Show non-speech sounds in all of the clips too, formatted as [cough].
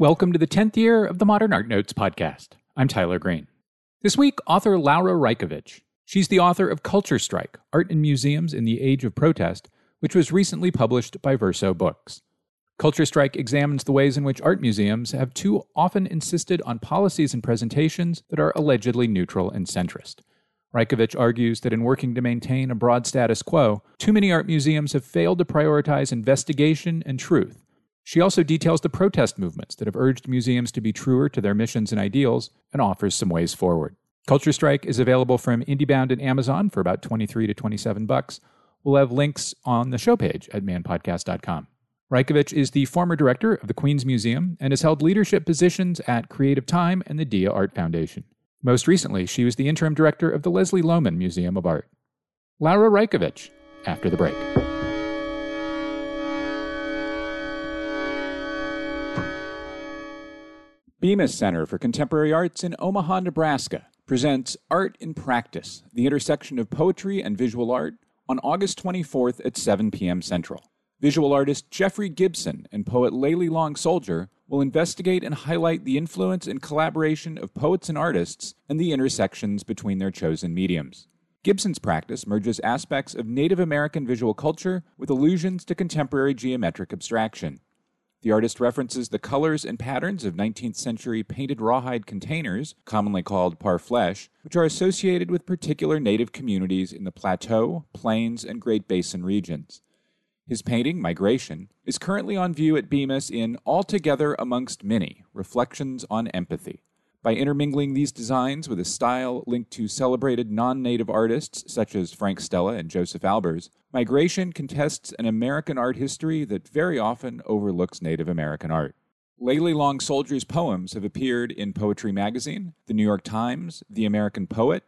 Welcome to the 10th year of the Modern Art Notes podcast. I'm Tyler Green. This week, author Laura Raicovich. She's the author of Culture Strike Art in Museums in the Age of Protest, which was recently published by Verso Books. Culture Strike examines the ways in which art museums have too often insisted on policies and presentations that are allegedly neutral and centrist. Raicovich argues that in working to maintain a broad status quo, too many art museums have failed to prioritize investigation and truth. She also details the protest movements that have urged museums to be truer to their missions and ideals and offers some ways forward. Culture Strike is available from IndieBound and Amazon for about 23 to 27 bucks. We'll have links on the show page at manpodcast.com. Raicovich is the former director of the Queens Museum and has held leadership positions at Creative Time and the Dia Art Foundation. Most recently, she was the interim director of the Leslie Lohman Museum of Art. Laura Raicovich, after the break. Bemis Center for Contemporary Arts in Omaha, Nebraska presents Art in Practice, the intersection of poetry and visual art, on August 24th at 7 p.m. Central. Visual artist Jeffrey Gibson and poet Layli Long Soldier will investigate and highlight the influence and collaboration of poets and artists and the intersections between their chosen mediums. Gibson's practice merges aspects of Native American visual culture with allusions to contemporary geometric abstraction. The artist references the colors and patterns of 19th century painted rawhide containers, commonly called parfleche, which are associated with particular native communities in the Plateau, Plains, and Great Basin regions. His painting, Migration, is currently on view at Bemis in Altogether Amongst Many Reflections on Empathy. By intermingling these designs with a style linked to celebrated non native artists such as Frank Stella and Josef Albers, Migration contests an American art history that very often overlooks Native American art. Layli Long Soldier's poems have appeared in Poetry Magazine, The New York Times, The American Poet,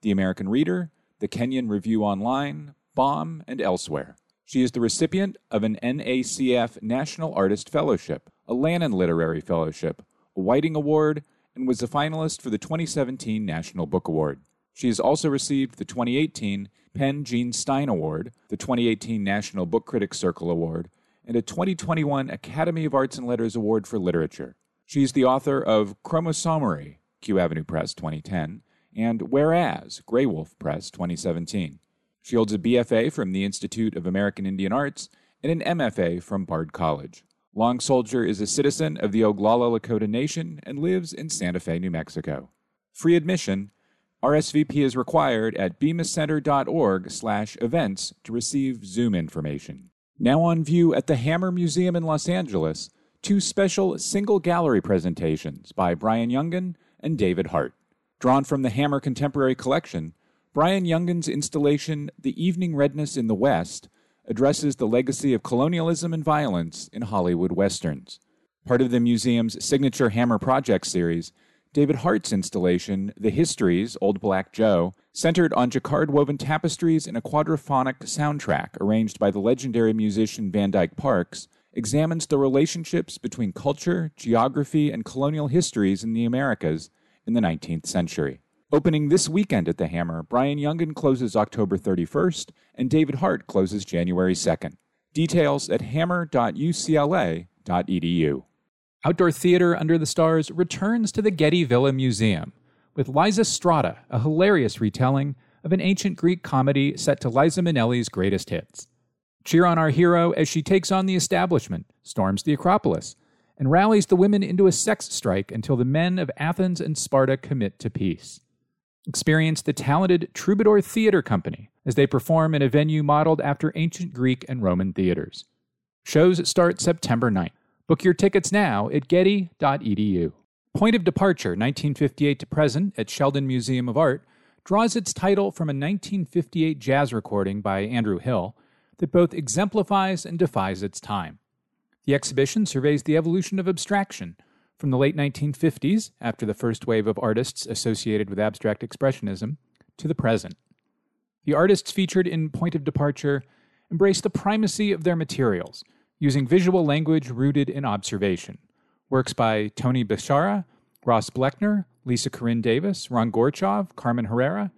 The American Reader, The Kenyon Review Online, Bomb, and elsewhere. She is the recipient of an NACF National Artist Fellowship, a Lannan Literary Fellowship, a Whiting Award, and was a finalist for the 2017 National Book Award. She has also received the 2018 PEN Jean Stein Award, the 2018 National Book Critics Circle Award, and a 2021 Academy of Arts and Letters Award for Literature. She is the author of Chromosomory, Q Avenue Press 2010, and Whereas, Graywolf Press 2017. She holds a BFA from the Institute of American Indian Arts and an MFA from Bard College. Long Soldier is a citizen of the Oglala Lakota Nation and lives in Santa Fe, New Mexico. Free admission. RSVP is required at bemiscenter.org slash events to receive Zoom information. Now on view at the Hammer Museum in Los Angeles, two special single gallery presentations by Brian Jungen and David Hartt. Drawn from the Hammer Contemporary Collection, Brian Jungen's installation, The Evening Redness in the West, addresses the legacy of colonialism and violence in Hollywood westerns. Part of the museum's signature Hammer Project series, David Hartt's installation, The Histories, Old Black Joe, centered on jacquard woven tapestries and a quadraphonic soundtrack arranged by the legendary musician Van Dyke Parks, examines the relationships between culture, geography, and colonial histories in the Americas in the 19th century. Opening this weekend at the Hammer, Brian Jungen closes October 31st, and David Hartt closes January 2nd. Details at hammer.ucla.edu. Outdoor Theater Under the Stars returns to the Getty Villa Museum with Lysistrata, a hilarious retelling of an ancient Greek comedy set to Liza Minnelli's greatest hits. Cheer on our hero as she takes on the establishment, storms the Acropolis, and rallies the women into a sex strike until the men of Athens and Sparta commit to peace. Experience the talented Troubadour Theater Company as they perform in a venue modeled after ancient Greek and Roman theaters. Shows start September 9th. Book your tickets now at getty.edu. Point of Departure, 1958 to present, at Sheldon Museum of Art, draws its title from a 1958 jazz recording by Andrew Hill that both exemplifies and defies its time. The exhibition surveys the evolution of abstraction from the late 1950s, after the first wave of artists associated with abstract expressionism, to the present. The artists featured in Point of Departure embrace the primacy of their materials, using visual language rooted in observation. Works by Tony Bechara, Ross Bleckner, Lisa Corinne Davis, Ron Gorchov, Carmen Herrera,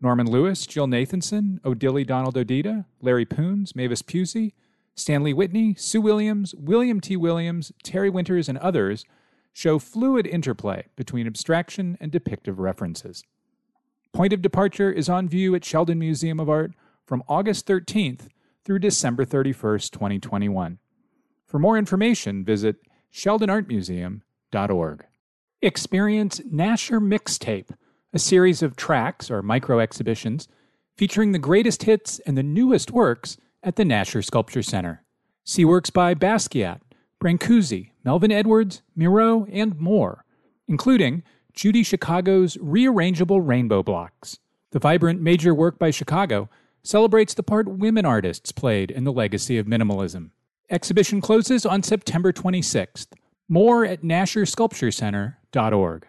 Norman Lewis, Jill Nathanson, Odili Donald Odita, Larry Poons, Mavis Pusey, Stanley Whitney, Sue Williams, William T. Williams, Terry Winters, and others show fluid interplay between abstraction and depictive references. Point of Departure is on view at Sheldon Museum of Art from August 13th through December 31st, 2021. For more information, visit sheldonartmuseum.org. Experience Nasher Mixtape, a series of tracks or micro exhibitions featuring the greatest hits and the newest works at the Nasher Sculpture Center. See works by Basquiat, Brancusi, Melvin Edwards, Miro, and more, including Judy Chicago's rearrangeable rainbow blocks. The vibrant major work by Chicago celebrates the part women artists played in the legacy of minimalism. Exhibition closes on September 26th. More at NasherSculptureCenter.org.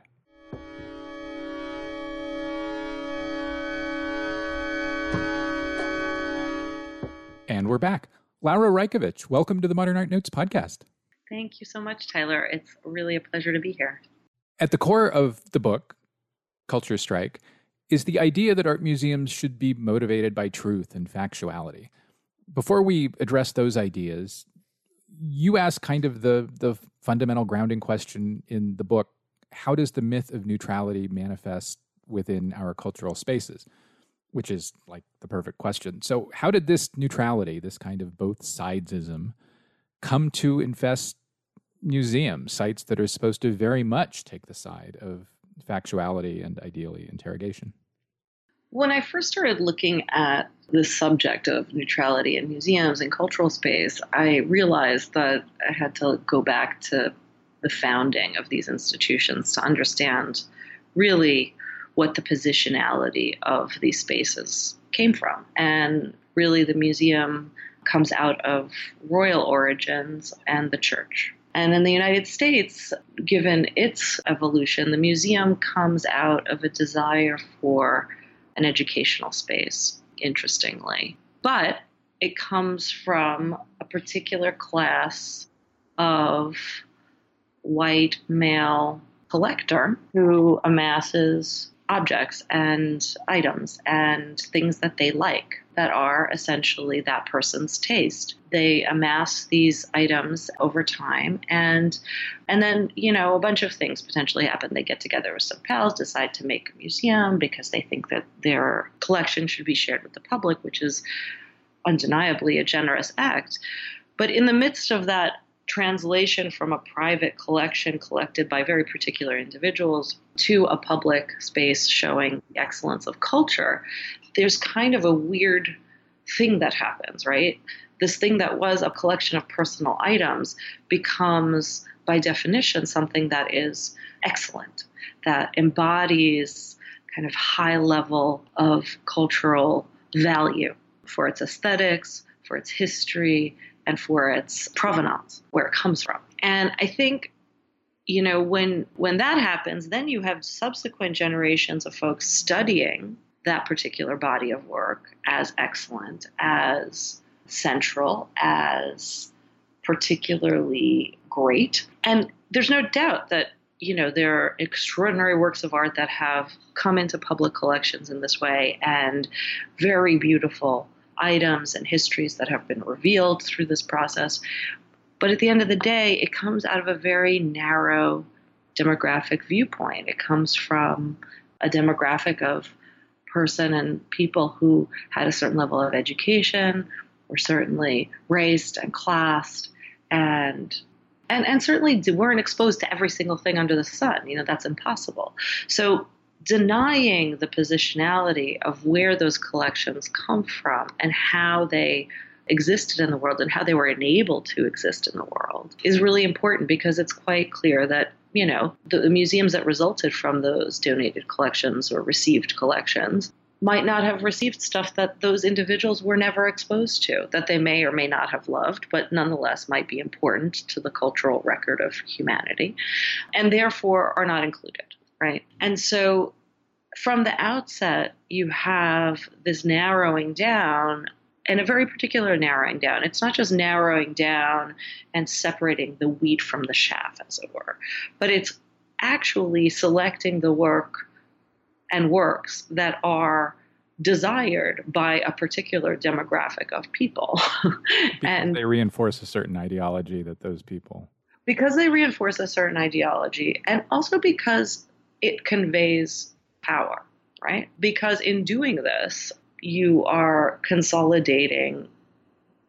And we're back. Laura Raicovich, welcome to the Modern Art Notes podcast. Thank you so much, Tyler. It's really a pleasure to be here. At the core of the book, Culture Strike, is the idea that art museums should be motivated by truth and factuality. Before we address those ideas, you ask kind of the the fundamental grounding question in the book, how does the myth of neutrality manifest within our cultural spaces? which is like the perfect question. So, how did this neutrality, this kind of both sidesism, come to infest museums, sites that are supposed to very much take the side of factuality and ideally interrogation? When I first started looking at the subject of neutrality in museums and cultural space, I realized that I had to go back to the founding of these institutions to understand really what the positionality of these spaces came from. And really, the museum comes out of royal origins and the church. And in the United States, given its evolution, the museum comes out of a desire for an educational space, interestingly. But it comes from a particular class of white male collector who amasses objects and items and things that they like that are essentially that person's taste. They amass these items over time and and then, you know, a bunch of things potentially happen. They get together with some pals, decide to make a museum because they think that their collection should be shared with the public, which is undeniably a generous act. But in the midst of that translation from a private collection collected by very particular individuals to a public space showing the excellence of culture, there's kind of a weird thing that happens, right? This thing that was a collection of personal items becomes, by definition, something that is excellent, that embodies kind of high level of cultural value for its aesthetics, for its history, and for its provenance, where it comes from. And I think you know when when that happens then you have subsequent generations of folks studying that particular body of work as excellent as central as particularly great and there's no doubt that you know there are extraordinary works of art that have come into public collections in this way and very beautiful items and histories that have been revealed through this process. But at the end of the day, it comes out of a very narrow demographic viewpoint. It comes from a demographic of person and people who had a certain level of education, were certainly raised and classed, and and and certainly weren't exposed to every single thing under the sun. You know that's impossible. So denying the positionality of where those collections come from and how they existed in the world and how they were enabled to exist in the world is really important because it's quite clear that you know the, the museums that resulted from those donated collections or received collections might not have received stuff that those individuals were never exposed to, that they may or may not have loved, but nonetheless might be important to the cultural record of humanity, and therefore are not included right? And so from the outset, you have this narrowing down and a very particular narrowing down. It's not just narrowing down and separating the wheat from the chaff, as it were, but it's actually selecting the work and works that are desired by a particular demographic of people. [laughs] and they reinforce a certain ideology that those people because they reinforce a certain ideology and also because it conveys power, right? Because in doing this, you are consolidating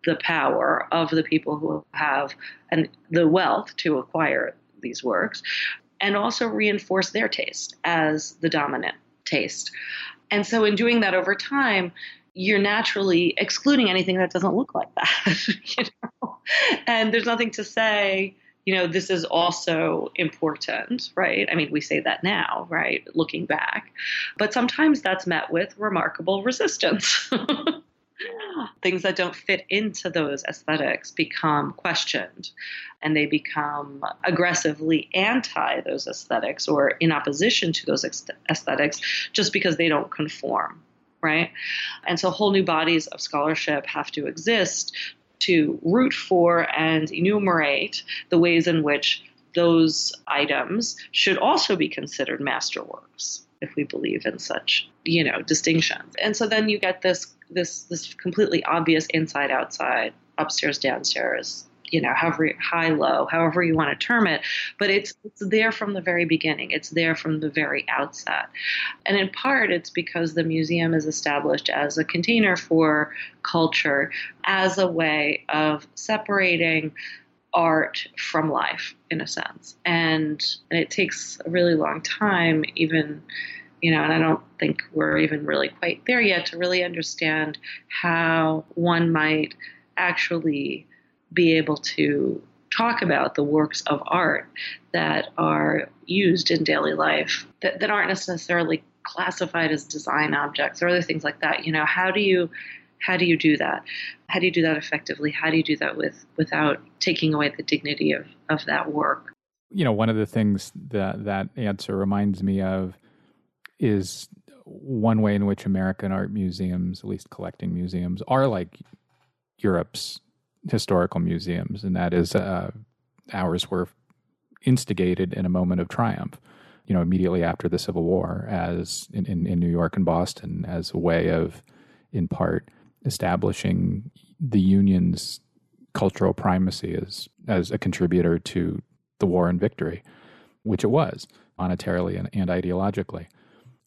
the power of the people who have and the wealth to acquire these works and also reinforce their taste as the dominant taste. And so in doing that over time, you're naturally excluding anything that doesn't look like that. [laughs] you know? And there's nothing to say, you know, this is also important, right? I mean, we say that now, right? Looking back. But sometimes that's met with remarkable resistance. [laughs] Things that don't fit into those aesthetics become questioned and they become aggressively anti those aesthetics or in opposition to those aesthetics just because they don't conform right? And so whole new bodies of scholarship have to exist to root for and enumerate the ways in which those items should also be considered masterworks if we believe in such you know distinctions. And so then you get this this this completely obvious inside outside upstairs downstairs you know, however high, low, however you want to term it, but it's it's there from the very beginning. It's there from the very outset. And in part it's because the museum is established as a container for culture, as a way of separating art from life in a sense. And, and it takes a really long time even you know, and I don't think we're even really quite there yet to really understand how one might actually be able to talk about the works of art that are used in daily life that, that aren't necessarily classified as design objects or other things like that you know how do you how do you do that? How do you do that effectively? How do you do that with without taking away the dignity of of that work? You know one of the things that that answer reminds me of is one way in which american art museums at least collecting museums are like europe's historical museums, and that is uh, ours were instigated in a moment of triumph. You know, immediately after the Civil War, as in, in, in New York and Boston, as a way of, in part, establishing the Union's cultural primacy as as a contributor to the war and victory, which it was monetarily and, and ideologically.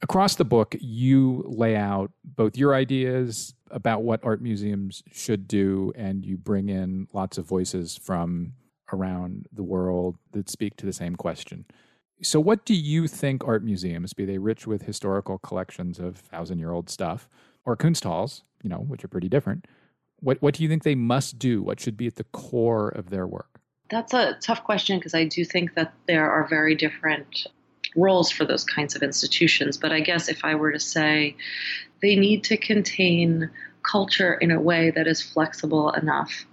Across the book, you lay out both your ideas about what art museums should do, and you bring in lots of voices from around the world that speak to the same question. So, what do you think art museums, be they rich with historical collections of thousand year old stuff, or Kunsthalls, you know, which are pretty different, what, what do you think they must do? What should be at the core of their work? That's a tough question because I do think that there are very different roles for those kinds of institutions. But I guess if I were to say they need to contain culture in a way that is flexible enough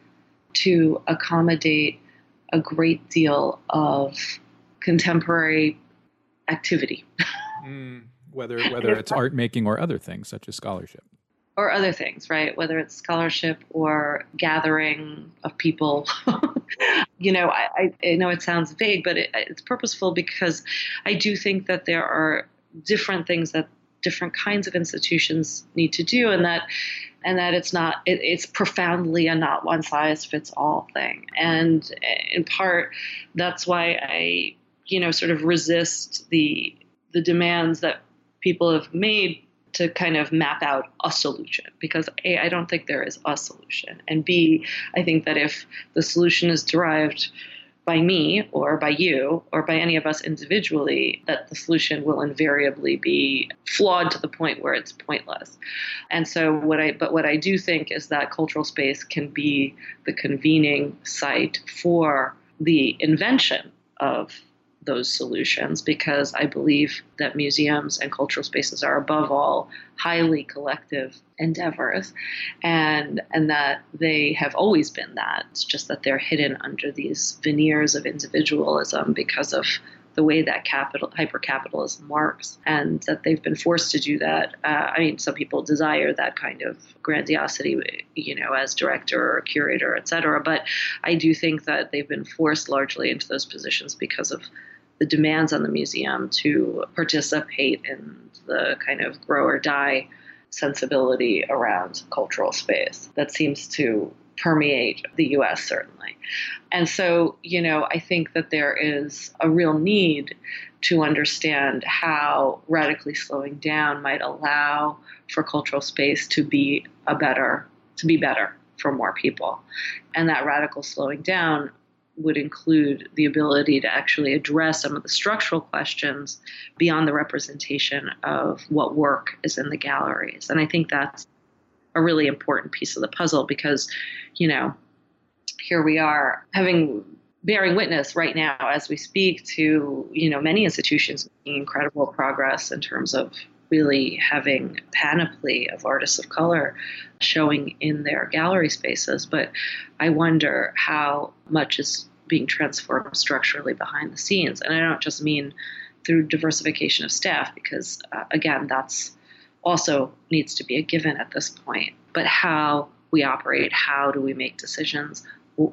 to accommodate a great deal of contemporary activity. mm, whether [laughs] whether it's art making or other things such as scholarship. Or other things, right? Whether it's scholarship or gathering of people. [laughs] [laughs] you know, I, I, know it sounds vague, but it, it's purposeful because I do think that there are different things that different kinds of institutions need to do, and that and that it's not it, it's profoundly a not one size fits all thing. And in part, that's why I you know sort of resist the the demands that people have made to kind of map out a solution because a I don't think there is a solution, and b I think that if the solution is derived by me or by you or by any of us individually, that the solution will invariably be flawed to the point where it's pointless. And so what I but what I do think is that cultural space can be the convening site for the invention of those solutions because I believe that museums and cultural spaces are above all highly collective endeavors and and that they have always been that. It's just that they're hidden under these veneers of individualism because of the way that capital hypercapitalism works and that they've been forced to do that. Uh, i mean some people desire that kind of grandiosity you know as director or curator et cetera but i do think that they've been forced largely into those positions because of the demands on the museum to participate in the kind of grow or die sensibility around cultural space that seems to permeate the US, certainly. And so, you know, I think that there is a real need to understand how radically slowing down might allow for cultural space to be a better, to be better for more people. And that radical slowing down would include the ability to actually address some of the structural questions beyond the representation of what work is in the galleries. And I think that's a really important piece of the puzzle because, you know, here we are having bearing witness right now as we speak to, you know, many institutions making incredible progress in terms of really having panoply of artists of color showing in their gallery spaces. But I wonder how much is being transformed structurally behind the scenes. And I don't just mean through diversification of staff, because uh, again, that's also needs to be a given at this point. But how we operate, how do we make decisions?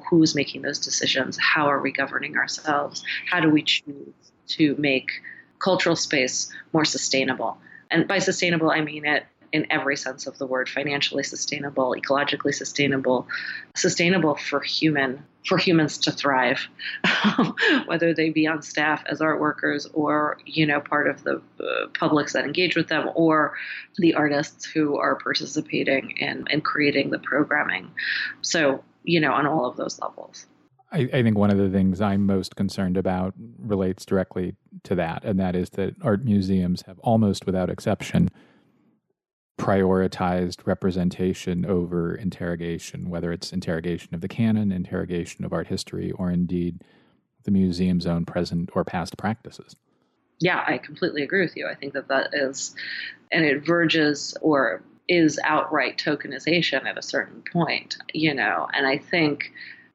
Who's making those decisions? How are we governing ourselves? How do we choose to make cultural space more sustainable? And by sustainable, I mean it in every sense of the word financially sustainable, ecologically sustainable, sustainable for human for humans to thrive, [laughs] whether they be on staff as art workers or you know part of the uh, publics that engage with them or the artists who are participating in, in creating the programming. So you know on all of those levels. I, I, think one of the things I'm most concerned about relates directly to that, and that is that art museums have almost without exception prioritized representation over interrogation, whether it's interrogation of the canon, interrogation of art history, or indeed the museum's own present or past practices. Yeah, I completely agree with you. I think that that is, and it verges or is outright tokenization at a certain point, you know, and I think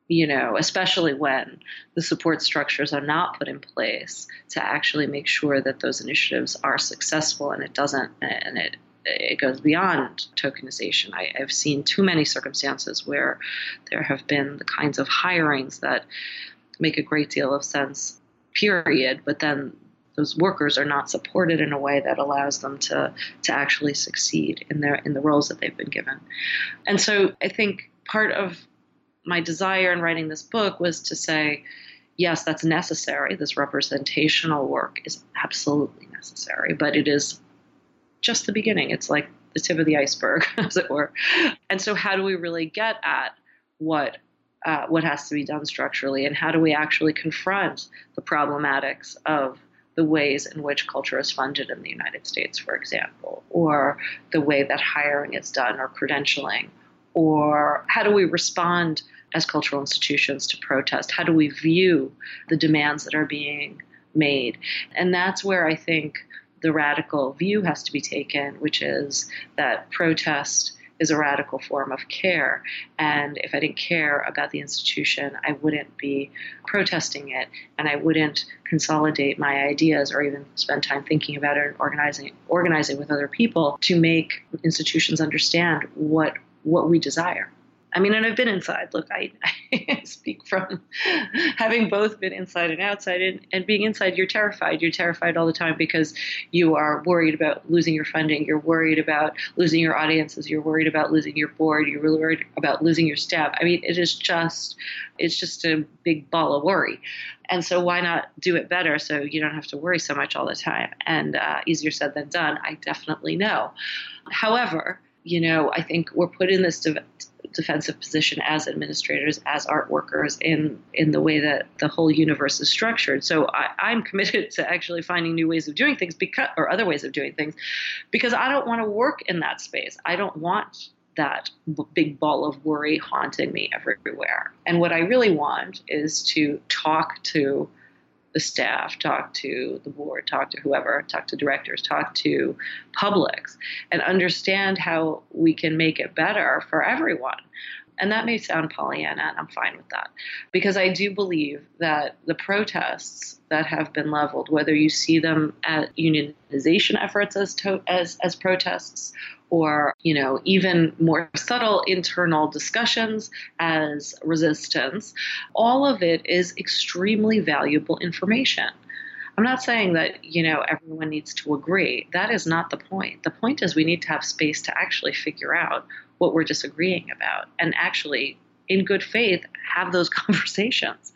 you know, especially when the support structures are not put in place to actually make sure that those initiatives are successful and it doesn't and it it goes beyond tokenization. I, have seen too many circumstances where there have been the kinds of hirings that make a great deal of sense, period, but then those workers are not supported in a way that allows them to to actually succeed in their in the roles that they've been given. And so I think part of my desire in writing this book was to say, yes, that's necessary. This representational work is absolutely necessary, but it is just the beginning. It's like the tip of the iceberg, [laughs] as it were. And so, how do we really get at what uh, what has to be done structurally, and how do we actually confront the problematics of the ways in which culture is funded in the United States, for example, or the way that hiring is done or credentialing, or how do we respond as cultural institutions to protest? How do we view the demands that are being made? And that's where I think the radical view has to be taken, which is that protest is a radical form of care. And if I didn't care about the institution, I wouldn't be protesting it and I wouldn't consolidate my ideas or even spend time thinking about it and organizing organizing with other people to make institutions understand what what we desire. I mean, and I've been inside. Look, I, [laughs] I speak from having both been inside and outside. And, and being inside, you're terrified. You're terrified all the time because you are worried about losing your funding. You're worried about losing your audiences. You're worried about losing your board. You're really worried about losing your staff. I mean, it is just, it's just a big ball of worry. And so, why not do it better so you don't have to worry so much all the time? And uh, easier said than done, I definitely know. However, you know, I think we're put in this de- defensive position as administrators, as art workers, in in the way that the whole universe is structured. So I, am committed [laughs] to actually finding new ways of doing things, because or other ways of doing things, because I don't want to work in that space. I don't want that big ball of worry haunting me everywhere. And what I really want is to talk to the staff, talk to the board, talk to whoever, talk to directors, talk to publics, and understand how we can make it better for everyone. And that may sound Pollyanna, and I'm fine with that. Because I do believe that the protests that have been leveled, whether you see them at unionization efforts as, to, as, as protests or you know even more subtle internal discussions as resistance all of it is extremely valuable information. I'm not saying that you know everyone needs to agree. That is not the point. The point is we need to have space to actually figure out what we're disagreeing about and actually in good faith, have those [laughs] conversations.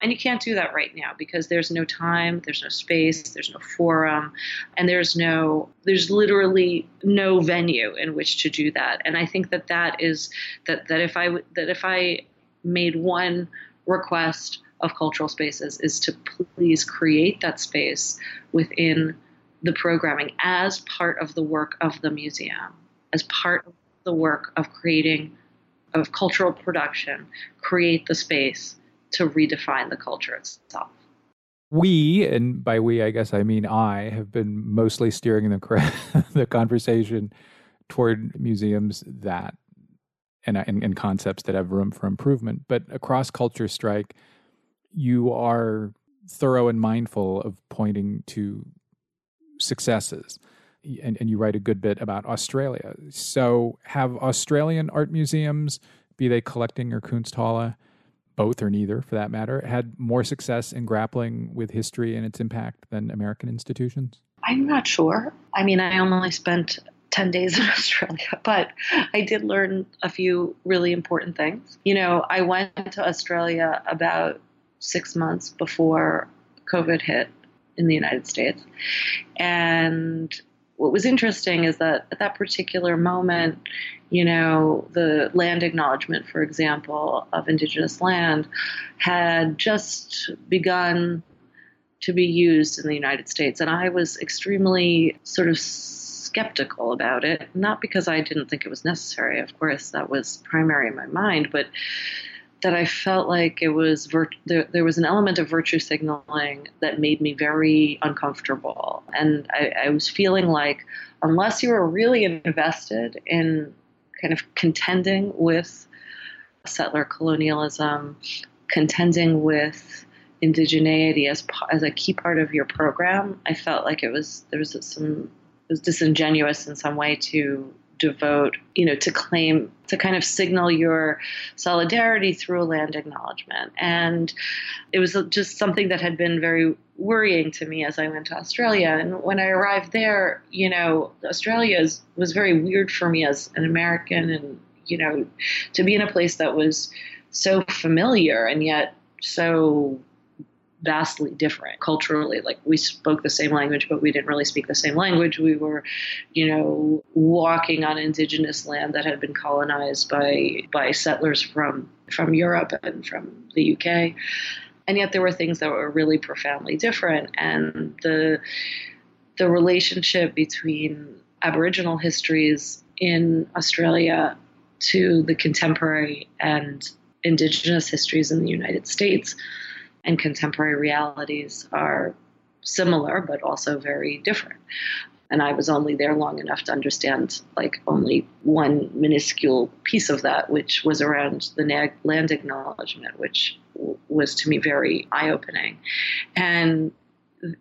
And you can't do that right now because there's no time, there's no space, there's no forum, and there's no, there's literally no venue in which to do that. And I think that that is that that if I that if I made one request of cultural spaces is to please create that space within the programming as part of the work of the museum, as part of the work of creating of cultural production, create the space to redefine the culture itself. We, and by we, I guess I mean I, have been mostly steering the [laughs] the conversation toward museums that and, and, and concepts that have room for improvement. But across Culture Strike, you are thorough and mindful of pointing to successes. And, and you write a good bit about Australia. So, have Australian art museums, be they collecting or Kunsthalle, both or neither for that matter, had more success in grappling with history and its impact than American institutions? I'm not sure. I mean, I only spent 10 days [laughs] in Australia, but I did learn a few really important things. You know, I went to Australia about six months before COVID hit in the United States. And what was interesting is that at that particular moment, you know, the land acknowledgement, for example, of indigenous land had just begun to be used in the United States. And I was extremely sort of skeptical about it, not because I didn't think it was necessary. Of course, that was primary in my mind, but that I felt like it was there, there was an element of virtue signaling that made me very uncomfortable. And I, I was feeling like unless you were really invested in kind of contending with settler colonialism, contending with indigeneity as as a key part of your program, I felt like it was there was some it was disingenuous in some way to devote, you know, to claim, to kind of signal your solidarity through a land acknowledgement. And it was just something that had been very worrying to me as I went to Australia. And when I arrived there, you know, Australia is, was very weird for me as an American and, you know, to be in a place that was so familiar and yet so vastly different culturally. Like we spoke the same language, but we didn't really speak the same language. We were, you know, walking on indigenous land that had been colonized by by settlers from from Europe and from the UK. And yet there were things that were really profoundly different. And the the relationship between Aboriginal histories in Australia to the contemporary and indigenous histories in the United States and contemporary realities are similar but also very different. And I was only there long enough to understand like only one minuscule piece of that, which was around the land acknowledgement, which was to me very eye opening. And,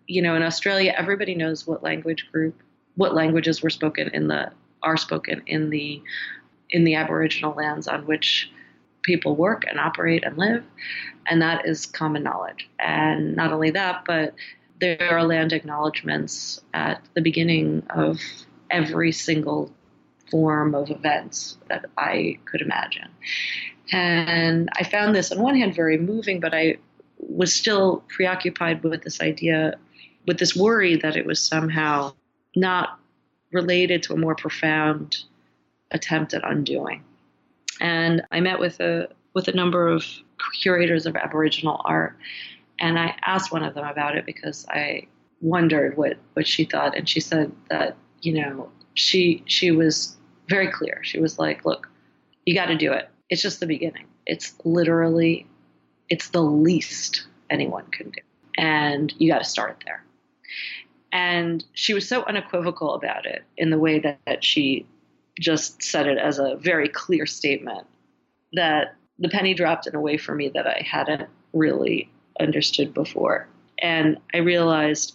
you know, in Australia, everybody knows what language group, what languages were spoken in the, are spoken in the, in the Aboriginal lands on which people work and operate and live, and that is common knowledge. And not only that, but there are land acknowledgments at the beginning of every single form of events that I could imagine. And I found this, on one hand, very moving, but I was still preoccupied with this idea, with this worry that it was somehow not related to a more profound attempt at undoing. And I met with a with a number of curators of Aboriginal art, and I asked one of them about it because I wondered what what she thought, and she said that you know she she was very clear. She was like, "Look, you got to do it. It's just the beginning. It's literally, it's the least anyone can do, and you got to start there." And she was so unequivocal about it in the way that, that she just said it as a very clear statement that the penny dropped in a way for me that I hadn't really understood before. And I realized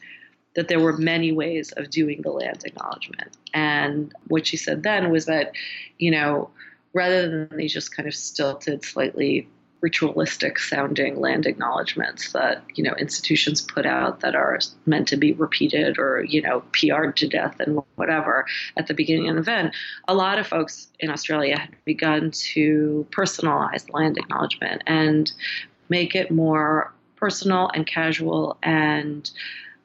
that there were many ways of doing the land acknowledgement. And what she said then was that, you know, rather than these just kind of stilted, slightly ritualistic sounding land acknowledgments that you know institutions put out that are meant to be repeated or you know PR'd to death and whatever at the beginning of an event. A lot of folks in Australia had begun to personalize land acknowledgement and make it more personal and casual and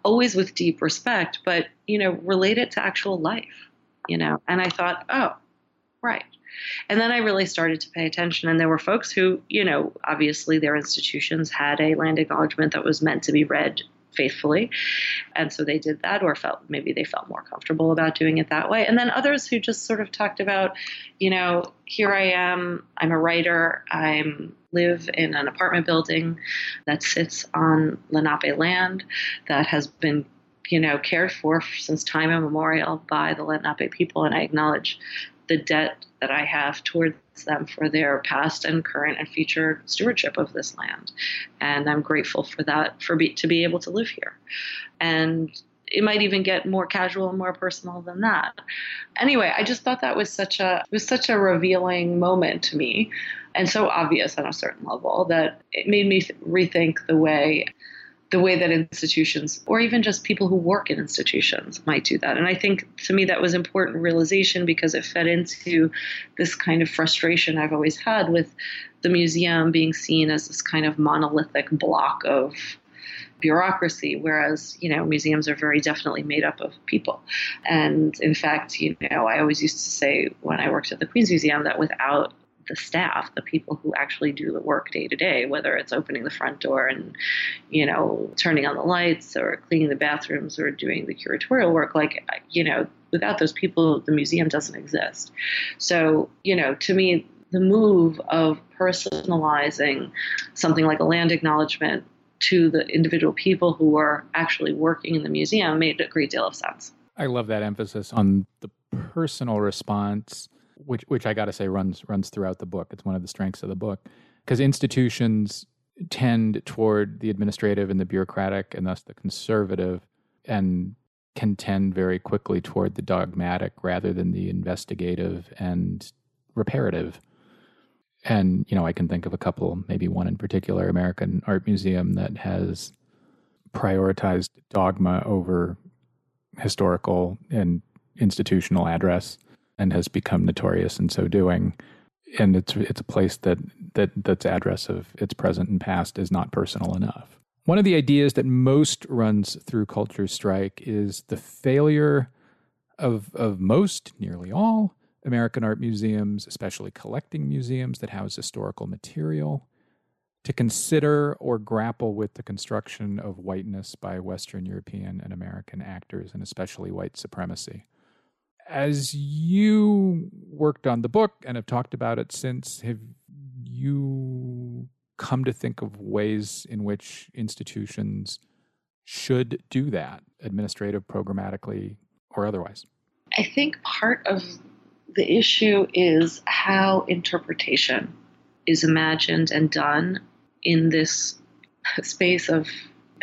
always with deep respect, but you know relate it to actual life. You know, and I thought, oh, right and then I really started to pay attention. And there were folks who, you know, obviously their institutions had a land acknowledgement that was meant to be read faithfully. And so they did that, or felt maybe they felt more comfortable about doing it that way. And then others who just sort of talked about, you know, here I am, I'm a writer, I'm live in an apartment building that sits on Lenape land that has been you know, cared for since time immemorial by the Lenape people, and I acknowledge the debt that I have towards them for their past and current and future stewardship of this land. And I'm grateful for that, for be, to be able to live here. And it might even get more casual and more personal than that. Anyway, I just thought that was such a was such a revealing moment to me and so obvious on a certain level that it made me rethink the way the way that institutions or even just people who work in institutions might do that. And I think to me that was important realization because it fed into this kind of frustration I've always had with the museum being seen as this kind of monolithic block of bureaucracy, whereas you know museums are very definitely made up of people. And in fact, you know, I always used to say when I worked at the Queens Museum that without the staff, the people who actually do the work day to day, whether it's opening the front door and, you know, turning on the lights or cleaning the bathrooms or doing the curatorial work, like, you know, without those people, the museum doesn't exist. So, you know, to me, the move of personalizing something like a land acknowledgement to the individual people who are actually working in the museum made a great deal of sense. I love that emphasis on the personal response which which I got to say runs runs throughout the book. It's one of the strengths of the book because institutions tend toward the administrative and the bureaucratic and thus the conservative and can tend very quickly toward the dogmatic rather than the investigative and reparative. And you know, I can think of a couple, maybe one in particular, American Art Museum that has prioritized dogma over historical and institutional address and has become notorious in so doing. And it's it's a place that that that's address of its present and past is not personal enough. One of the ideas that most runs through Culture Strike is the failure of of most, nearly all, American art museums, especially collecting museums that house historical material, to consider or grapple with the construction of whiteness by Western European and American actors, and especially white supremacy as you worked on the book and have talked about it since, have you come to think of ways in which institutions should do that, administrative, programmatically, or otherwise? I think part of the issue is how interpretation is imagined and done in this space of,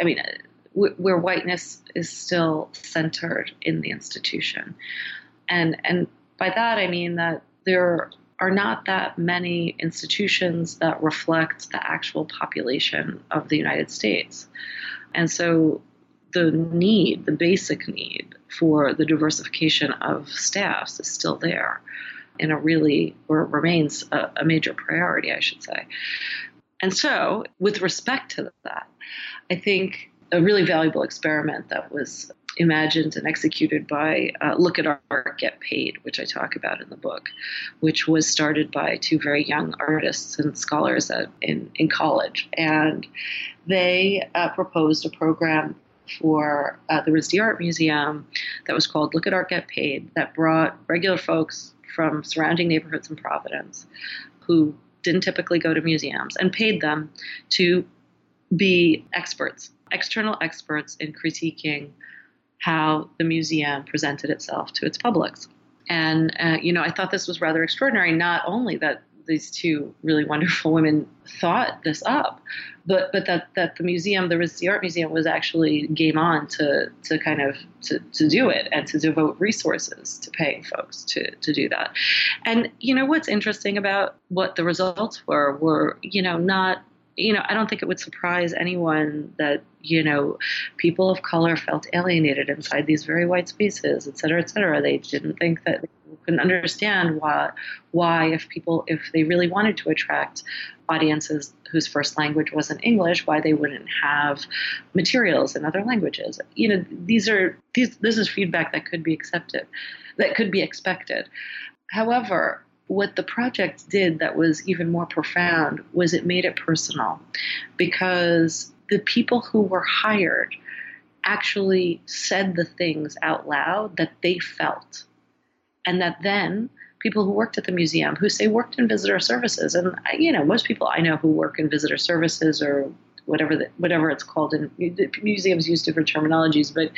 I mean, where whiteness is still centered in the institution and and by that I mean that there are not that many institutions that reflect the actual population of the United States. And so the need, the basic need for the diversification of staffs is still there in a really, or remains a, a major priority, I should say. And so, with respect to that, I think a really valuable experiment that was imagined and executed by uh, Look at Art, Get Paid, which I talk about in the book, which was started by two very young artists and scholars at, in, in college. And they uh, proposed a program for uh, the RISD Art Museum that was called Look at Art, Get Paid, that brought regular folks from surrounding neighborhoods in Providence who didn't typically go to museums and paid them to be experts, external experts in critiquing how the museum presented itself to its publics. And, uh, you know, I thought this was rather extraordinary, not only that these two really wonderful women thought this up, but but that that the museum, the Art Museum, was actually game on to to kind of to, to do it and to devote resources to paying folks to to do that. And you know what's interesting about what the results were were you know not you know, I don't think it would surprise anyone that, you know, people of color felt alienated inside these very white spaces, et cetera, et cetera. They didn't think that they couldn't understand why, why if people, if they really wanted to attract audiences whose first language wasn't English, why they wouldn't have materials in other languages. You know, these are, these, this is feedback that could be accepted, that could be expected. However, what the project did that was even more profound was it made it personal because the people who were hired actually said the things out loud that they felt. And that then people who worked at the museum, who say worked in visitor services, and you know, most people I know who work in visitor services or whatever the, whatever it's called. And museums use different terminologies, but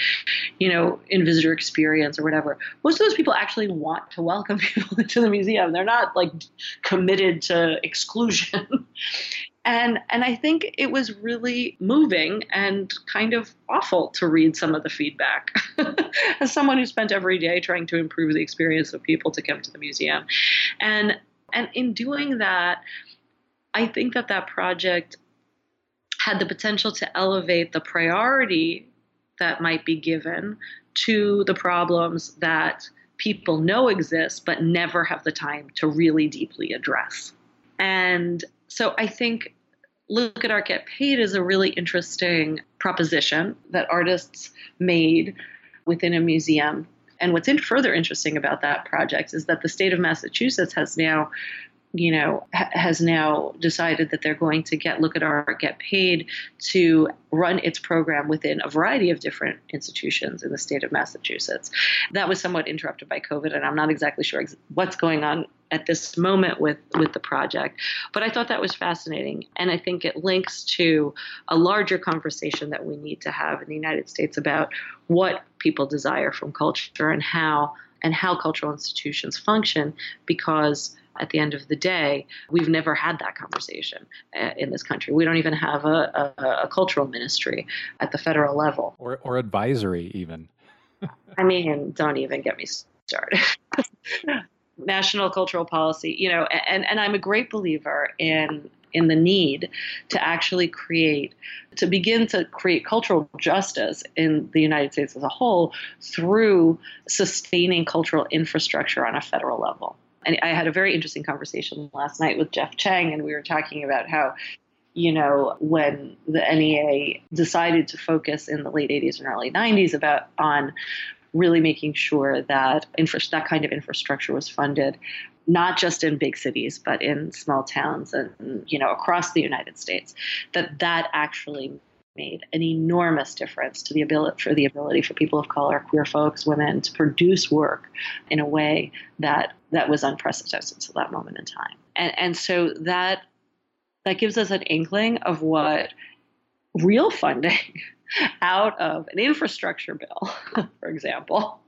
you know, in visitor experience or whatever, most of those people actually want to welcome [laughs] people into the museum. They're not like committed to exclusion. and and I think it was really moving and kind of awful to read some of the feedback [laughs] as someone who spent every day trying to improve the experience of people to come to the museum and and in doing that I think that that project had the potential to elevate the priority that might be given to the problems that people know exist but never have the time to really deeply address. And so I think Look at Art Get Paid is a really interesting proposition that artists made within a museum. And what's in further interesting about that project is that the state of Massachusetts has now you know, ha- has now decided that they're going to get Look at Art Get Paid to run its program within a variety of different institutions in the state of Massachusetts. That was somewhat interrupted by COVID, and I'm not exactly sure ex- what's going on at this moment with with the project. But I thought that was fascinating, and I think it links to a larger conversation that we need to have in the United States about what people desire from culture and how and how cultural institutions function because at the end of the day, we've never had that conversation uh, in this country. We don't even have a, a, a cultural ministry at the federal level, or, or advisory, even. I mean, don't even get me started. [laughs] National cultural policy, you know, and, and I'm a great believer in in the need to actually create, to begin to create cultural justice in the United States as a whole through sustaining cultural infrastructure on a federal level. And I had a very interesting conversation last night with Jeff Chang, and we were talking about how, you know, when the NEA decided to focus in the late 80s and early 90s about on really making sure that infra- that kind of infrastructure was funded not just in big cities but in small towns and you know across the United States that that actually made an enormous difference to the ability for the ability for people of color, queer folks, women to produce work in a way that that was unprecedented to that moment in time. And and so that that gives us an inkling of what real funding [laughs] out of an infrastructure bill, [laughs] for example,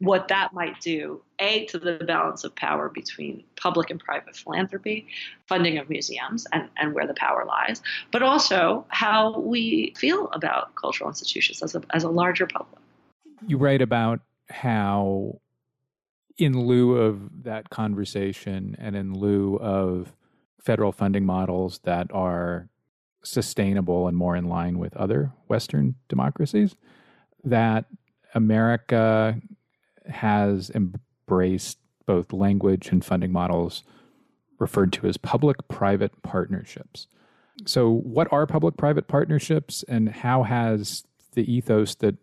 what that might do, A, to the balance of power between public and private philanthropy, funding of museums, and, and where the power lies, but also how we feel about cultural institutions as a, as a larger public. You write about how, in lieu of that conversation and in lieu of federal funding models that are sustainable and more in line with other Western democracies, that America has embraced both language and funding models referred to as public private partnerships. So, what are public private partnerships, and how has the ethos that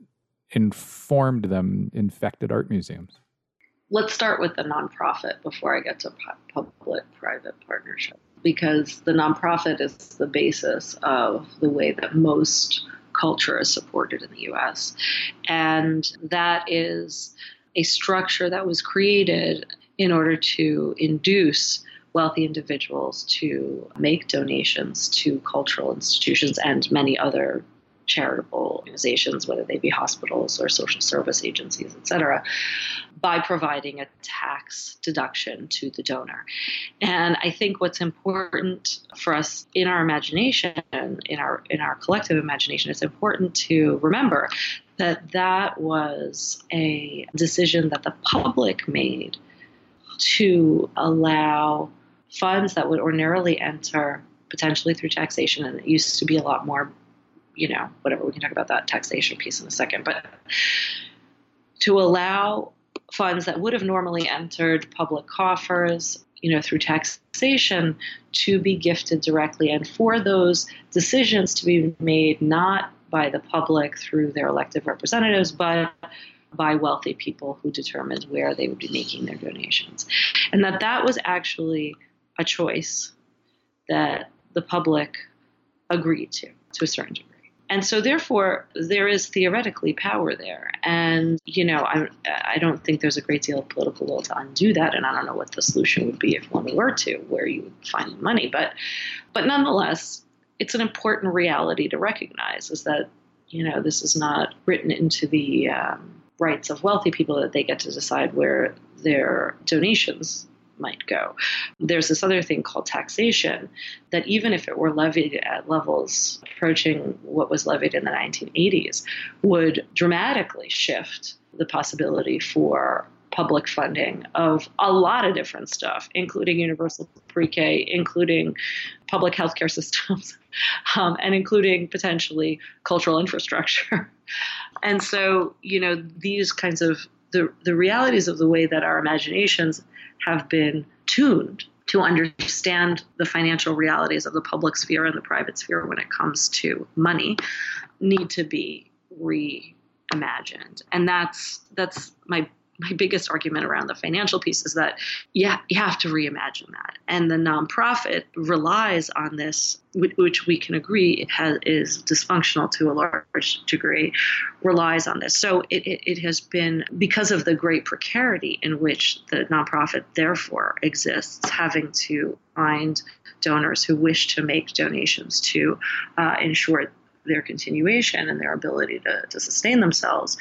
informed them infected art museums? Let's start with the nonprofit before I get to public private partnership, because the nonprofit is the basis of the way that most culture is supported in the US. And that is a structure that was created in order to induce wealthy individuals to make donations to cultural institutions and many other charitable organizations, whether they be hospitals or social service agencies, et cetera, by providing a tax deduction to the donor. And I think what's important for us in our imagination, in our in our collective imagination, it's important to remember that that was a decision that the public made to allow funds that would ordinarily enter potentially through taxation, and it used to be a lot more, you know, whatever, we can talk about that taxation piece in a second, but to allow funds that would have normally entered public coffers, you know, through taxation to be gifted directly, and for those decisions to be made not by the public through their elected representatives, but by wealthy people who determined where they would be making their donations. And that that was actually a choice that the public agreed to, to a certain degree. And so, therefore, there is theoretically power there. And, you know, I, I don't think there's a great deal of political will to undo that. And I don't know what the solution would be if one were to, where you would find the money. But, but nonetheless, it's an important reality to recognize is that, you know, this is not written into the um, rights of wealthy people that they get to decide where their donations might go. There's this other thing called taxation that even if it were levied at levels approaching what was levied in the 1980s, would dramatically shift the possibility for public funding of a lot of different stuff, including universal pre K, including public healthcare systems, [laughs] um, and including potentially cultural infrastructure. [laughs] and so, you know, these kinds of the, the realities of the way that our imaginations have been tuned to understand the financial realities of the public sphere and the private sphere when it comes to money need to be reimagined and that's that's my my biggest argument around the financial piece is that yeah, you have to reimagine that. And the nonprofit relies on this, which we can agree has, is dysfunctional to a large degree, relies on this. So it, it, it has been, because of the great precarity in which the nonprofit therefore exists, having to find donors who wish to make donations to uh, ensure their continuation and their ability to, to sustain themselves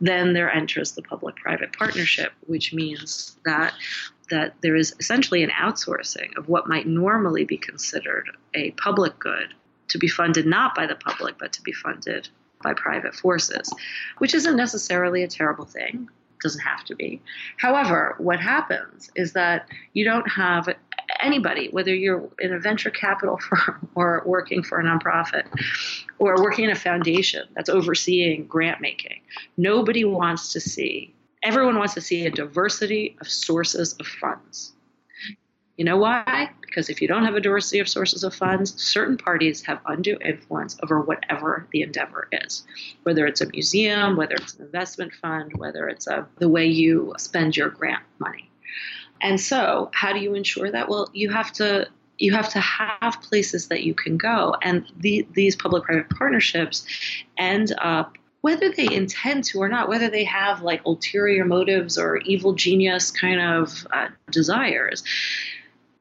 then there enters the public-private partnership, which means that that there is essentially an outsourcing of what might normally be considered a public good to be funded not by the public but to be funded by private forces, which isn't necessarily a terrible thing. Doesn't have to be. However, what happens is that you don't have anybody, whether you're in a venture capital [laughs] firm or working for a nonprofit or working in a foundation that's overseeing grant making, nobody wants to see, everyone wants to see a diversity of sources of funds. You know why? Because if you don't have a diversity of sources of funds, certain parties have undue influence over whatever the endeavor is. Whether it's a museum, whether it's an investment fund, whether it's a, the way you spend your grant money. And so, how do you ensure that? Well, you have to you have to have places that you can go, and the, these public-private partnerships end up whether they intend to or not, whether they have like ulterior motives or evil genius kind of uh, desires,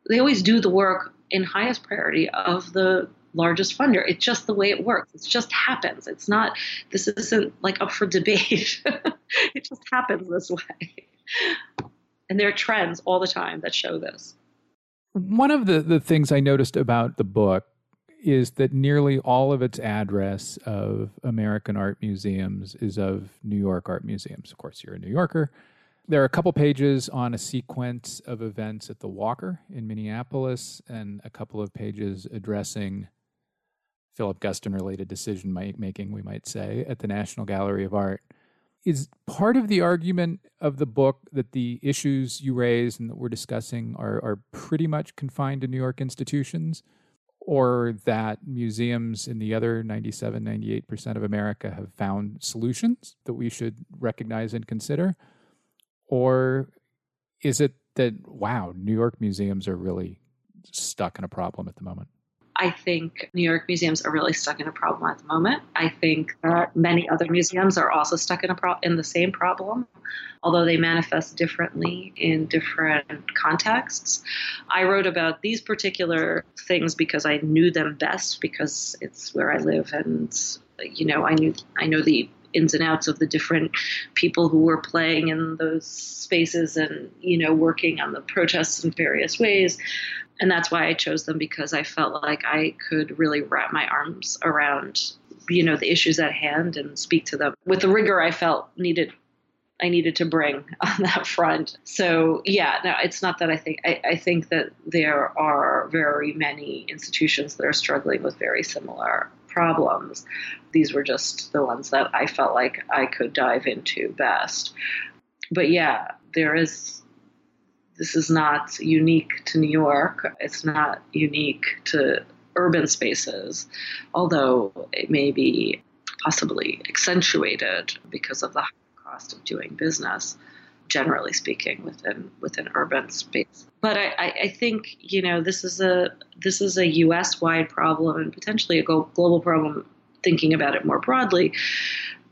they always do the work in highest priority of the largest funder. It's just the way it works. It just happens. It's not, this isn't like up for debate. [laughs] it just happens this way. And there are trends all the time that show this. One of the, the things I noticed about the book is that nearly all of its address of American art museums is of New York art museums. Of course, you're a New Yorker. There are a couple pages on a sequence of events at the Walker in Minneapolis, and a couple of pages addressing Philip Guston related decision making, we might say, at the National Gallery of Art is part of the argument of the book that the issues you raise and that we're discussing are, are pretty much confined to New York institutions, or that museums in the other 97, 98% of America have found solutions that we should recognize and consider? Or is it that, wow, New York museums are really stuck in a problem at the moment? I think New York museums are really stuck in a problem at the moment. I think that many other museums are also stuck in a pro- in the same problem, although they manifest differently in different contexts. I wrote about these particular things because I knew them best because it's where I live and you know I knew I know the ins and outs of the different people who were playing in those spaces and you know working on the protests in various ways and that's why I chose them because I felt like I could really wrap my arms around you know the issues at hand and speak to them with the rigor I felt needed I needed to bring [laughs] on that front. So yeah, no, it's not that I think I, I think that there are very many institutions that are struggling with very similar problems. These were just the ones that I felt like I could dive into best. But yeah, there is, this is not unique to New York. It's not unique to urban spaces, although it may be possibly accentuated because of the cost of doing business generally speaking within within urban space. But I, I think you know this is a this is a U.S. wide problem and potentially a global problem. Thinking about it more broadly,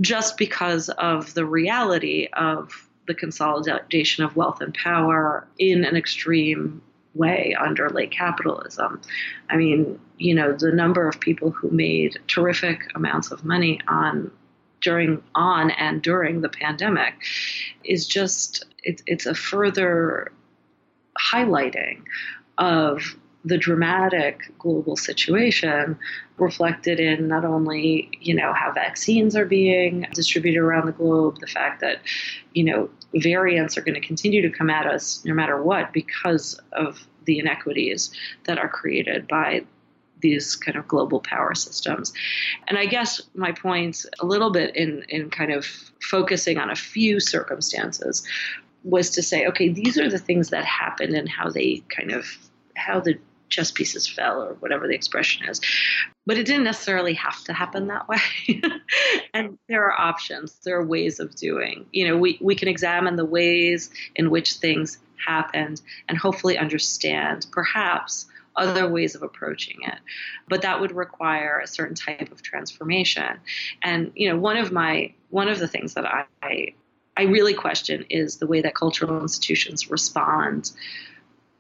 just because of the reality of the consolidation of wealth and power in an extreme way under late capitalism. I mean, you know, the number of people who made terrific amounts of money on during on and during the pandemic is just it, it's a further highlighting of the dramatic global situation reflected in not only you know how vaccines are being distributed around the globe the fact that you know variants are going to continue to come at us no matter what because of the inequities that are created by these kind of global power systems. And I guess my point a little bit in, in kind of focusing on a few circumstances was to say, okay, these are the things that happened and how they kind of, how the chess pieces fell or whatever the expression is. But it didn't necessarily have to happen that way. [laughs] and there are options, there are ways of doing. You know, we, we can examine the ways in which things happened and hopefully understand perhaps other ways of approaching it. But that would require a certain type of transformation. And you know, one of my one of the things that I I really question is the way that cultural institutions respond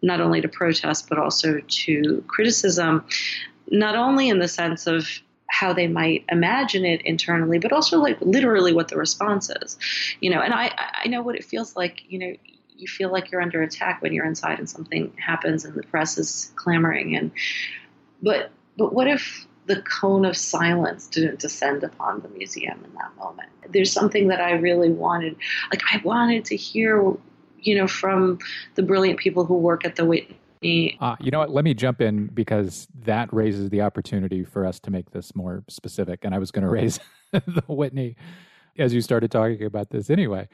not only to protest but also to criticism, not only in the sense of how they might imagine it internally, but also like literally what the response is. You know, and I I know what it feels like. You know, you feel like you're under attack when you're inside and something happens and the press is clamoring and but but what if the cone of silence didn't descend upon the museum in that moment? There's something that i really wanted like i wanted to hear you know from the brilliant people who work at the whitney. Uh, you know what? Let me jump in because that raises the opportunity for us to make this more specific and i was going [laughs] to raise the whitney as you started talking about this anyway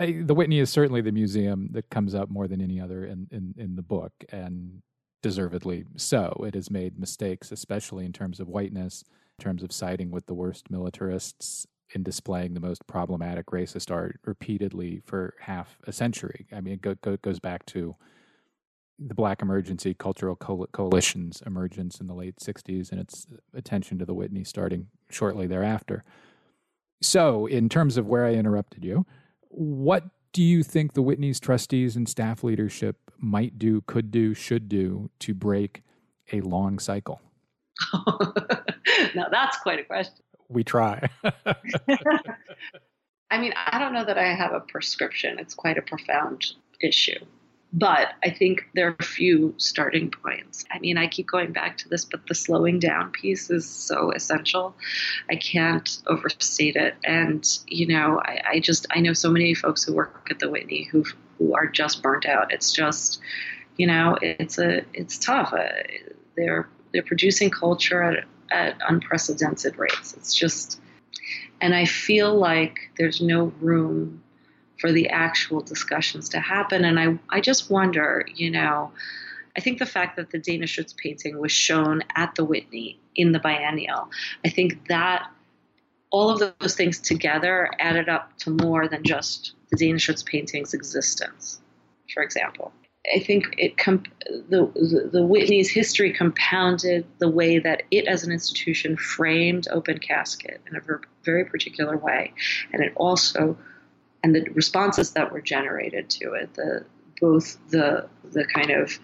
I, the Whitney is certainly the museum that comes up more than any other in, in, in the book, and deservedly so. It has made mistakes, especially in terms of whiteness, in terms of siding with the worst militarists, in displaying the most problematic racist art repeatedly for half a century. I mean, it go, go, goes back to the Black Emergency Cultural Co- Coalition's emergence in the late 60s and its attention to the Whitney starting shortly thereafter. So, in terms of where I interrupted you, what do you think the Whitney's trustees and staff leadership might do, could do, should do to break a long cycle? [laughs] now that's quite a question. We try. [laughs] [laughs] I mean, I don't know that I have a prescription. It's quite a profound issue. But I think there are a few starting points. I mean, I keep going back to this, but the slowing down piece is so essential. I can't overstate it. And, you know, I, I just, I know so many folks who work at the Whitney who, who are just burnt out. It's just, you know, it's a, it's tough. Uh, they're, they're producing culture at, at unprecedented rates. It's just, and I feel like there's no room for the actual discussions to happen. And I, I just wonder, you know, I think the fact that the Dana Schutz painting was shown at the Whitney in the biennial, I think that all of those things together added up to more than just the Dana Schutz painting's existence, for example. I think it comp- the, the, the Whitney's history compounded the way that it as an institution framed Open Casket in a ver- very particular way, and it also and the responses that were generated to it, the both the the kind of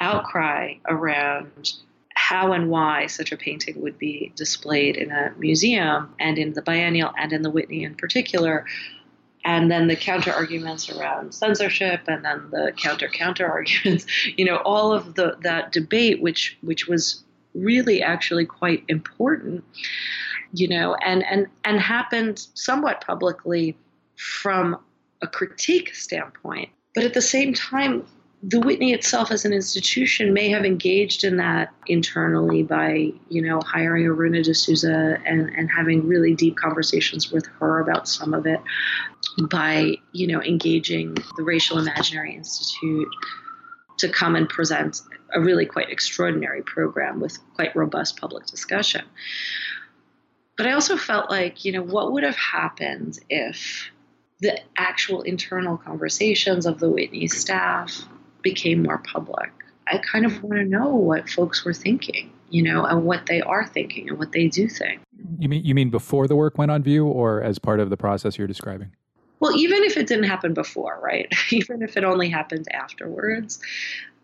outcry around how and why such a painting would be displayed in a museum and in the biennial and in the Whitney in particular and then the counter arguments around censorship and then the counter counter arguments [laughs] you know all of the that debate which which was really actually quite important you know and and and happened somewhat publicly from a critique standpoint but at the same time the Whitney itself as an institution may have engaged in that internally by, you know, hiring Aruna D'Souza and, and having really deep conversations with her about some of it, by, you know, engaging the Racial Imaginary Institute to come and present a really quite extraordinary program with quite robust public discussion. But I also felt like, you know, what would have happened if the actual internal conversations of the Whitney staff became more public. I kind of want to know what folks were thinking, you know, and what they are thinking and what they do think. You mean you mean before the work went on view or as part of the process you're describing? Well, even if it didn't happen before, right? [laughs] even if it only happened afterwards,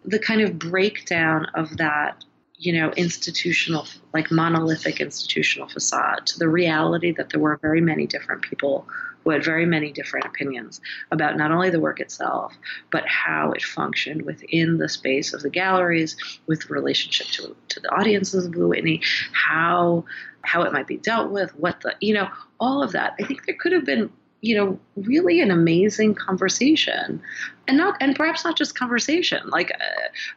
the kind of breakdown of that you know, institutional, like monolithic institutional facade to the reality that there were very many different people who had very many different opinions about not only the work itself, but how it functioned within the space of the galleries, with relationship to, to the audiences of Blue Whitney, how how it might be dealt with, what the you know, all of that. I think there could have been you know really an amazing conversation and not and perhaps not just conversation like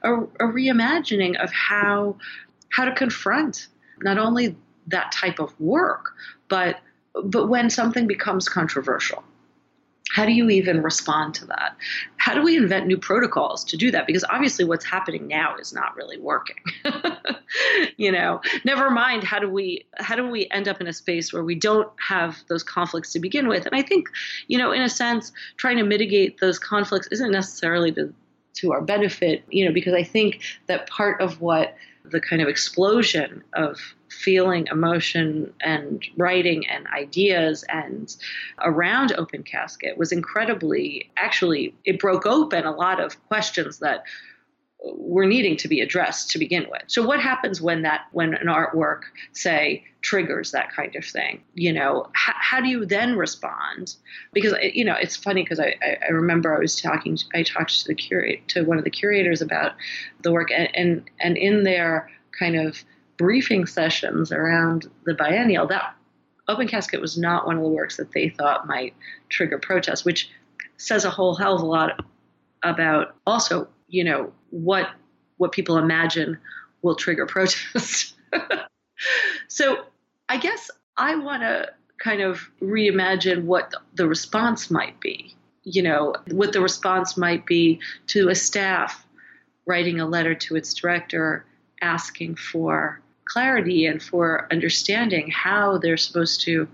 a, a, a reimagining of how how to confront not only that type of work but but when something becomes controversial how do you even respond to that? How do we invent new protocols to do that? Because obviously what's happening now is not really working. [laughs] You know never mind how do we how do we end up in a space where we don't have those conflicts to begin with? And i think you know in a sense trying to mitigate those conflicts isn't necessarily to to our benefit you know because i think that part of what the kind of explosion of feeling, emotion, and writing and ideas and around Open Casket was incredibly, actually, it broke open a lot of questions that were needing to be addressed to begin with. So what happens when that when an artwork say triggers that kind of thing? You know, how, how do you then respond? Because uh, you know, it's funny because I, I remember I was talking I talked to the curate to one of the curators about the work and and, and in their kind of briefing sessions around the biennial, that Open Casket was not one of the works that they thought might trigger protest, which says a whole hell of a lot about also, you know, what what people imagine will trigger [laughs] protest. so I guess I want to kind of reimagine what the response might be. You know, what the response might be to a staff writing a letter to its director asking for clarity and for understanding how they're supposed to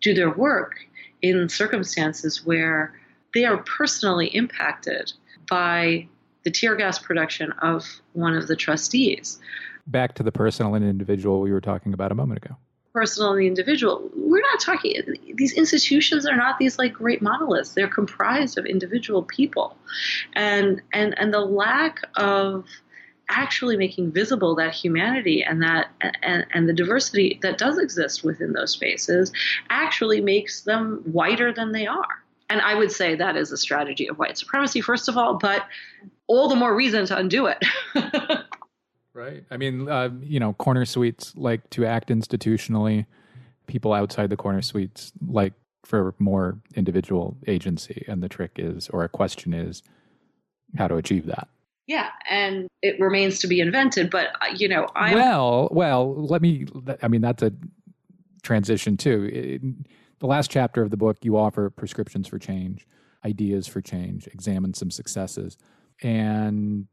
do their work in circumstances where they are personally impacted by the tear gas production of one of the trustees. Back to the personal and individual we were talking about a moment ago. Personal and the individual. We're not talking, these institutions are not these like great monoliths. They're comprised of individual people. And, and, and the lack of actually making visible that humanity and that and, and the diversity that does exist within those spaces actually makes them whiter than they are and i would say that is a strategy of white supremacy first of all but all the more reason to undo it [laughs] right i mean uh, you know corner suites like to act institutionally people outside the corner suites like for more individual agency and the trick is or a question is how to achieve that yeah, and it remains to be invented. But uh, you know, I well, well, let me. I mean, that's a transition too. In the last chapter of the book, you offer prescriptions for change, ideas for change, examine some successes, and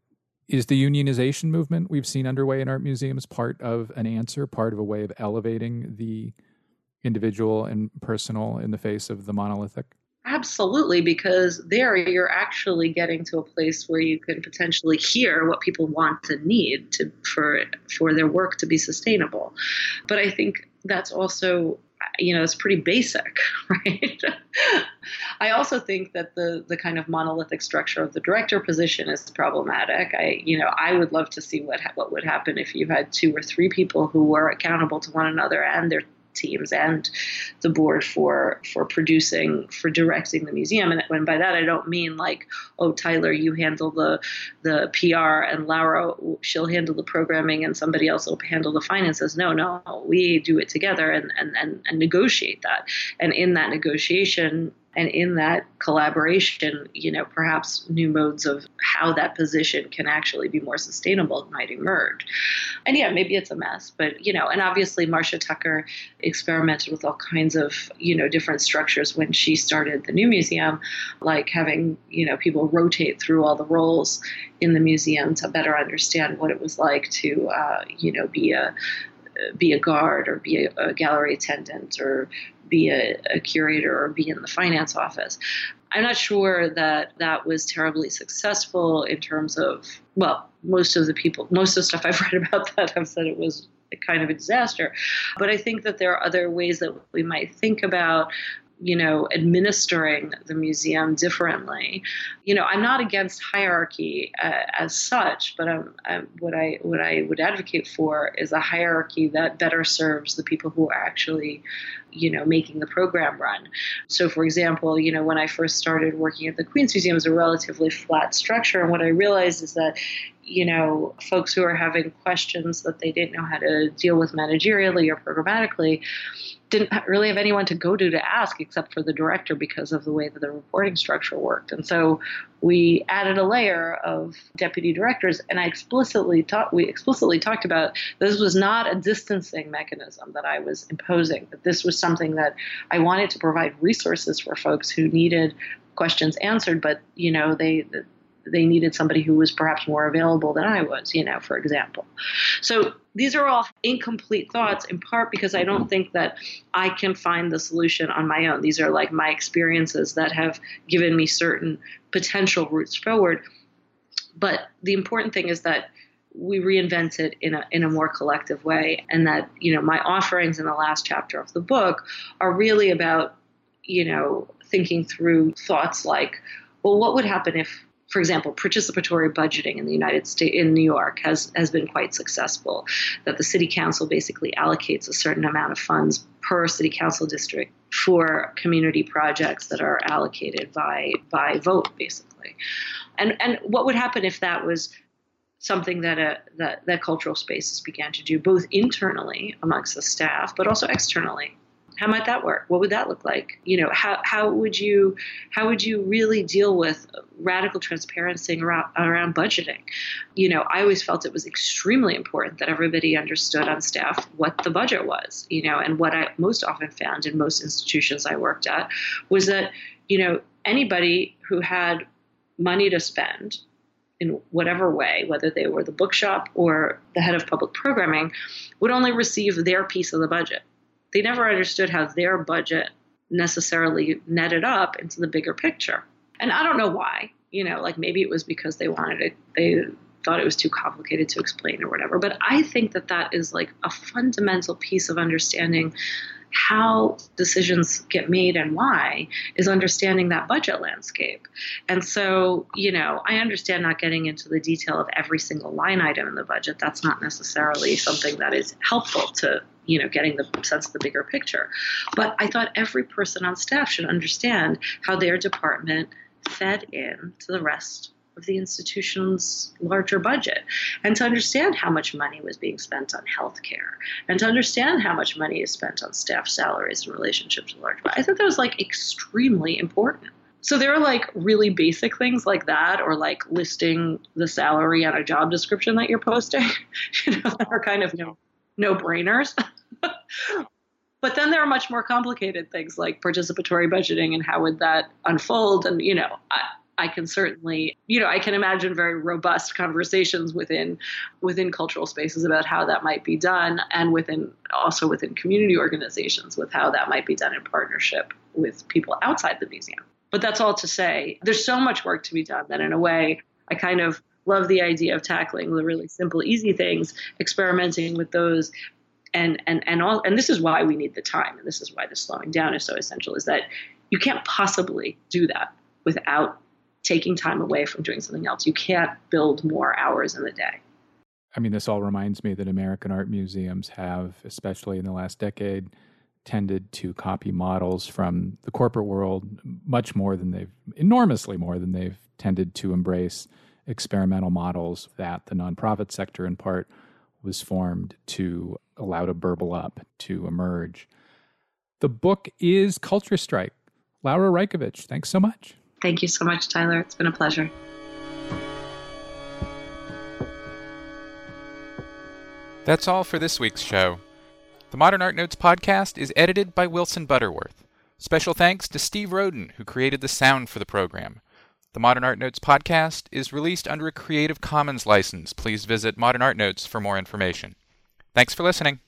is the unionization movement we've seen underway in art museums part of an answer, part of a way of elevating the individual and personal in the face of the monolithic? Absolutely, because there you're actually getting to a place where you can potentially hear what people want and need to for for their work to be sustainable. But I think that's also you know it's pretty basic [laughs] right? I also think that the the kind of monolithic structure of the director position is problematic. I you know i would love to see what what would happen if you had two or three people who were accountable to one another and their teams and the board for for producing for directing the museum. And when by that I don't mean like oh Tyler you handle the the PR and Laura she'll handle the programming and somebody else will handle the finances. No no we do it together and and and, and negotiate that. And in that negotiation and in that collaboration, you know, perhaps new modes of how that position can actually be more sustainable might emerge. And yeah, maybe it's a mess, but you know, and obviously Marcia Tucker experimented with all kinds of, you know, different structures when she started the new museum, like having, you know, people rotate through all the roles in the museum to better understand what it was like to, uh, you know, be a be a guard or be a, a gallery attendant or be a, a curator or be in the finance office. I'm not sure that that was terribly successful in terms of, well, most of the people, most of the stuff I've [laughs] read about that have said it was kind of a disaster. But I think that there are other ways that we might think about you know, administering the museum differently. You know, I'm not against hierarchy uh, as such, but I'm, I'm, what I what I would advocate for is a hierarchy that better serves the people who are actually, you know, making the program run. So, for example, you know, when I first started working at the Queens Museum, it was a relatively flat structure, and what I realized is that you know, folks who are having questions that they didn't know how to deal with managerially or programmatically didn't really have anyone to go to to ask except for the director because of the way that the reporting structure worked. And so we added a layer of deputy directors, and I explicitly talked. We explicitly talked about this was not a distancing mechanism that I was imposing, but this was something that I wanted to provide resources for folks who needed questions answered, but you know they they needed somebody who was perhaps more available than I was, you know, for example. So these are all incomplete thoughts in part because I don't think that I can find the solution on my own. These are like my experiences that have given me certain potential routes forward. But the important thing is that we reinvent it in a in a more collective way and that you know my offerings in the last chapter of the book are really about you know thinking through thoughts like well what would happen if for example, participatory budgeting in the United States, in New York, has, has been quite successful. That the city council basically allocates a certain amount of funds per city council district for community projects that are allocated by by vote, basically. And and what would happen if that was something that a, that that cultural spaces began to do both internally amongst the staff, but also externally how might that work? What would that look like? You know, how, how would you how would you really deal with radical transparency around, around budgeting? You know, I always felt it was extremely important that everybody understood on staff what the budget was. You know, and what I most often found in most institutions I worked at was that you know anybody who had money to spend in whatever way, whether they were the bookshop or the head of public programming, would only receive their piece of the budget they never understood how their budget necessarily netted up into the bigger picture. And I don't know why. You know, like maybe it was because they wanted it, they thought it was too complicated to explain or whatever. But I think that that is like a fundamental piece of understanding how decisions get made and why is understanding that budget landscape. And so, you know, I understand not getting into the detail of every single line item in the budget. That's not necessarily something that is helpful to you know getting the sense of the bigger picture but i thought every person on staff should understand how their department fed in to the rest of the institution's larger budget and to understand how much money was being spent on healthcare and to understand how much money is spent on staff salaries in relationship to large budget. I thought that was like extremely important. So there are like really basic things like that, or like listing the salary on a job description that you're posting, [laughs] you know, that are kind of no no brainers. [laughs] but then there are much more complicated things like participatory budgeting and how would that unfold and you know I, I can certainly, you know, I can imagine very robust conversations within within cultural spaces about how that might be done, and within also within community organizations with how that might be done in partnership with people outside the museum. But that's all to say, there's so much work to be done that in a way, I kind of love the idea of tackling the really simple, easy things, experimenting with those. And, and, and all and this is why we need the time and this is why the slowing down is so essential is that you can't possibly do that without taking time away from doing something else. You can't build more hours in the day. I mean, this all reminds me that American art museums have, especially in the last decade, tended to copy models from the corporate world much more than they've, enormously more than they've tended to embrace experimental models that the nonprofit sector, in part, was formed to allow to burble up, to emerge. The book is Culture Strike. Laura Raicovich, thanks so much. Thank you so much, Tyler. It's been a pleasure. That's all for this week's show. The Modern Art Notes podcast is edited by Wilson Butterworth. Special thanks to Steve Roden, who created the sound for the program. The Modern Art Notes podcast is released under a Creative Commons license. Please visit Modern Art Notes for more information. Thanks for listening.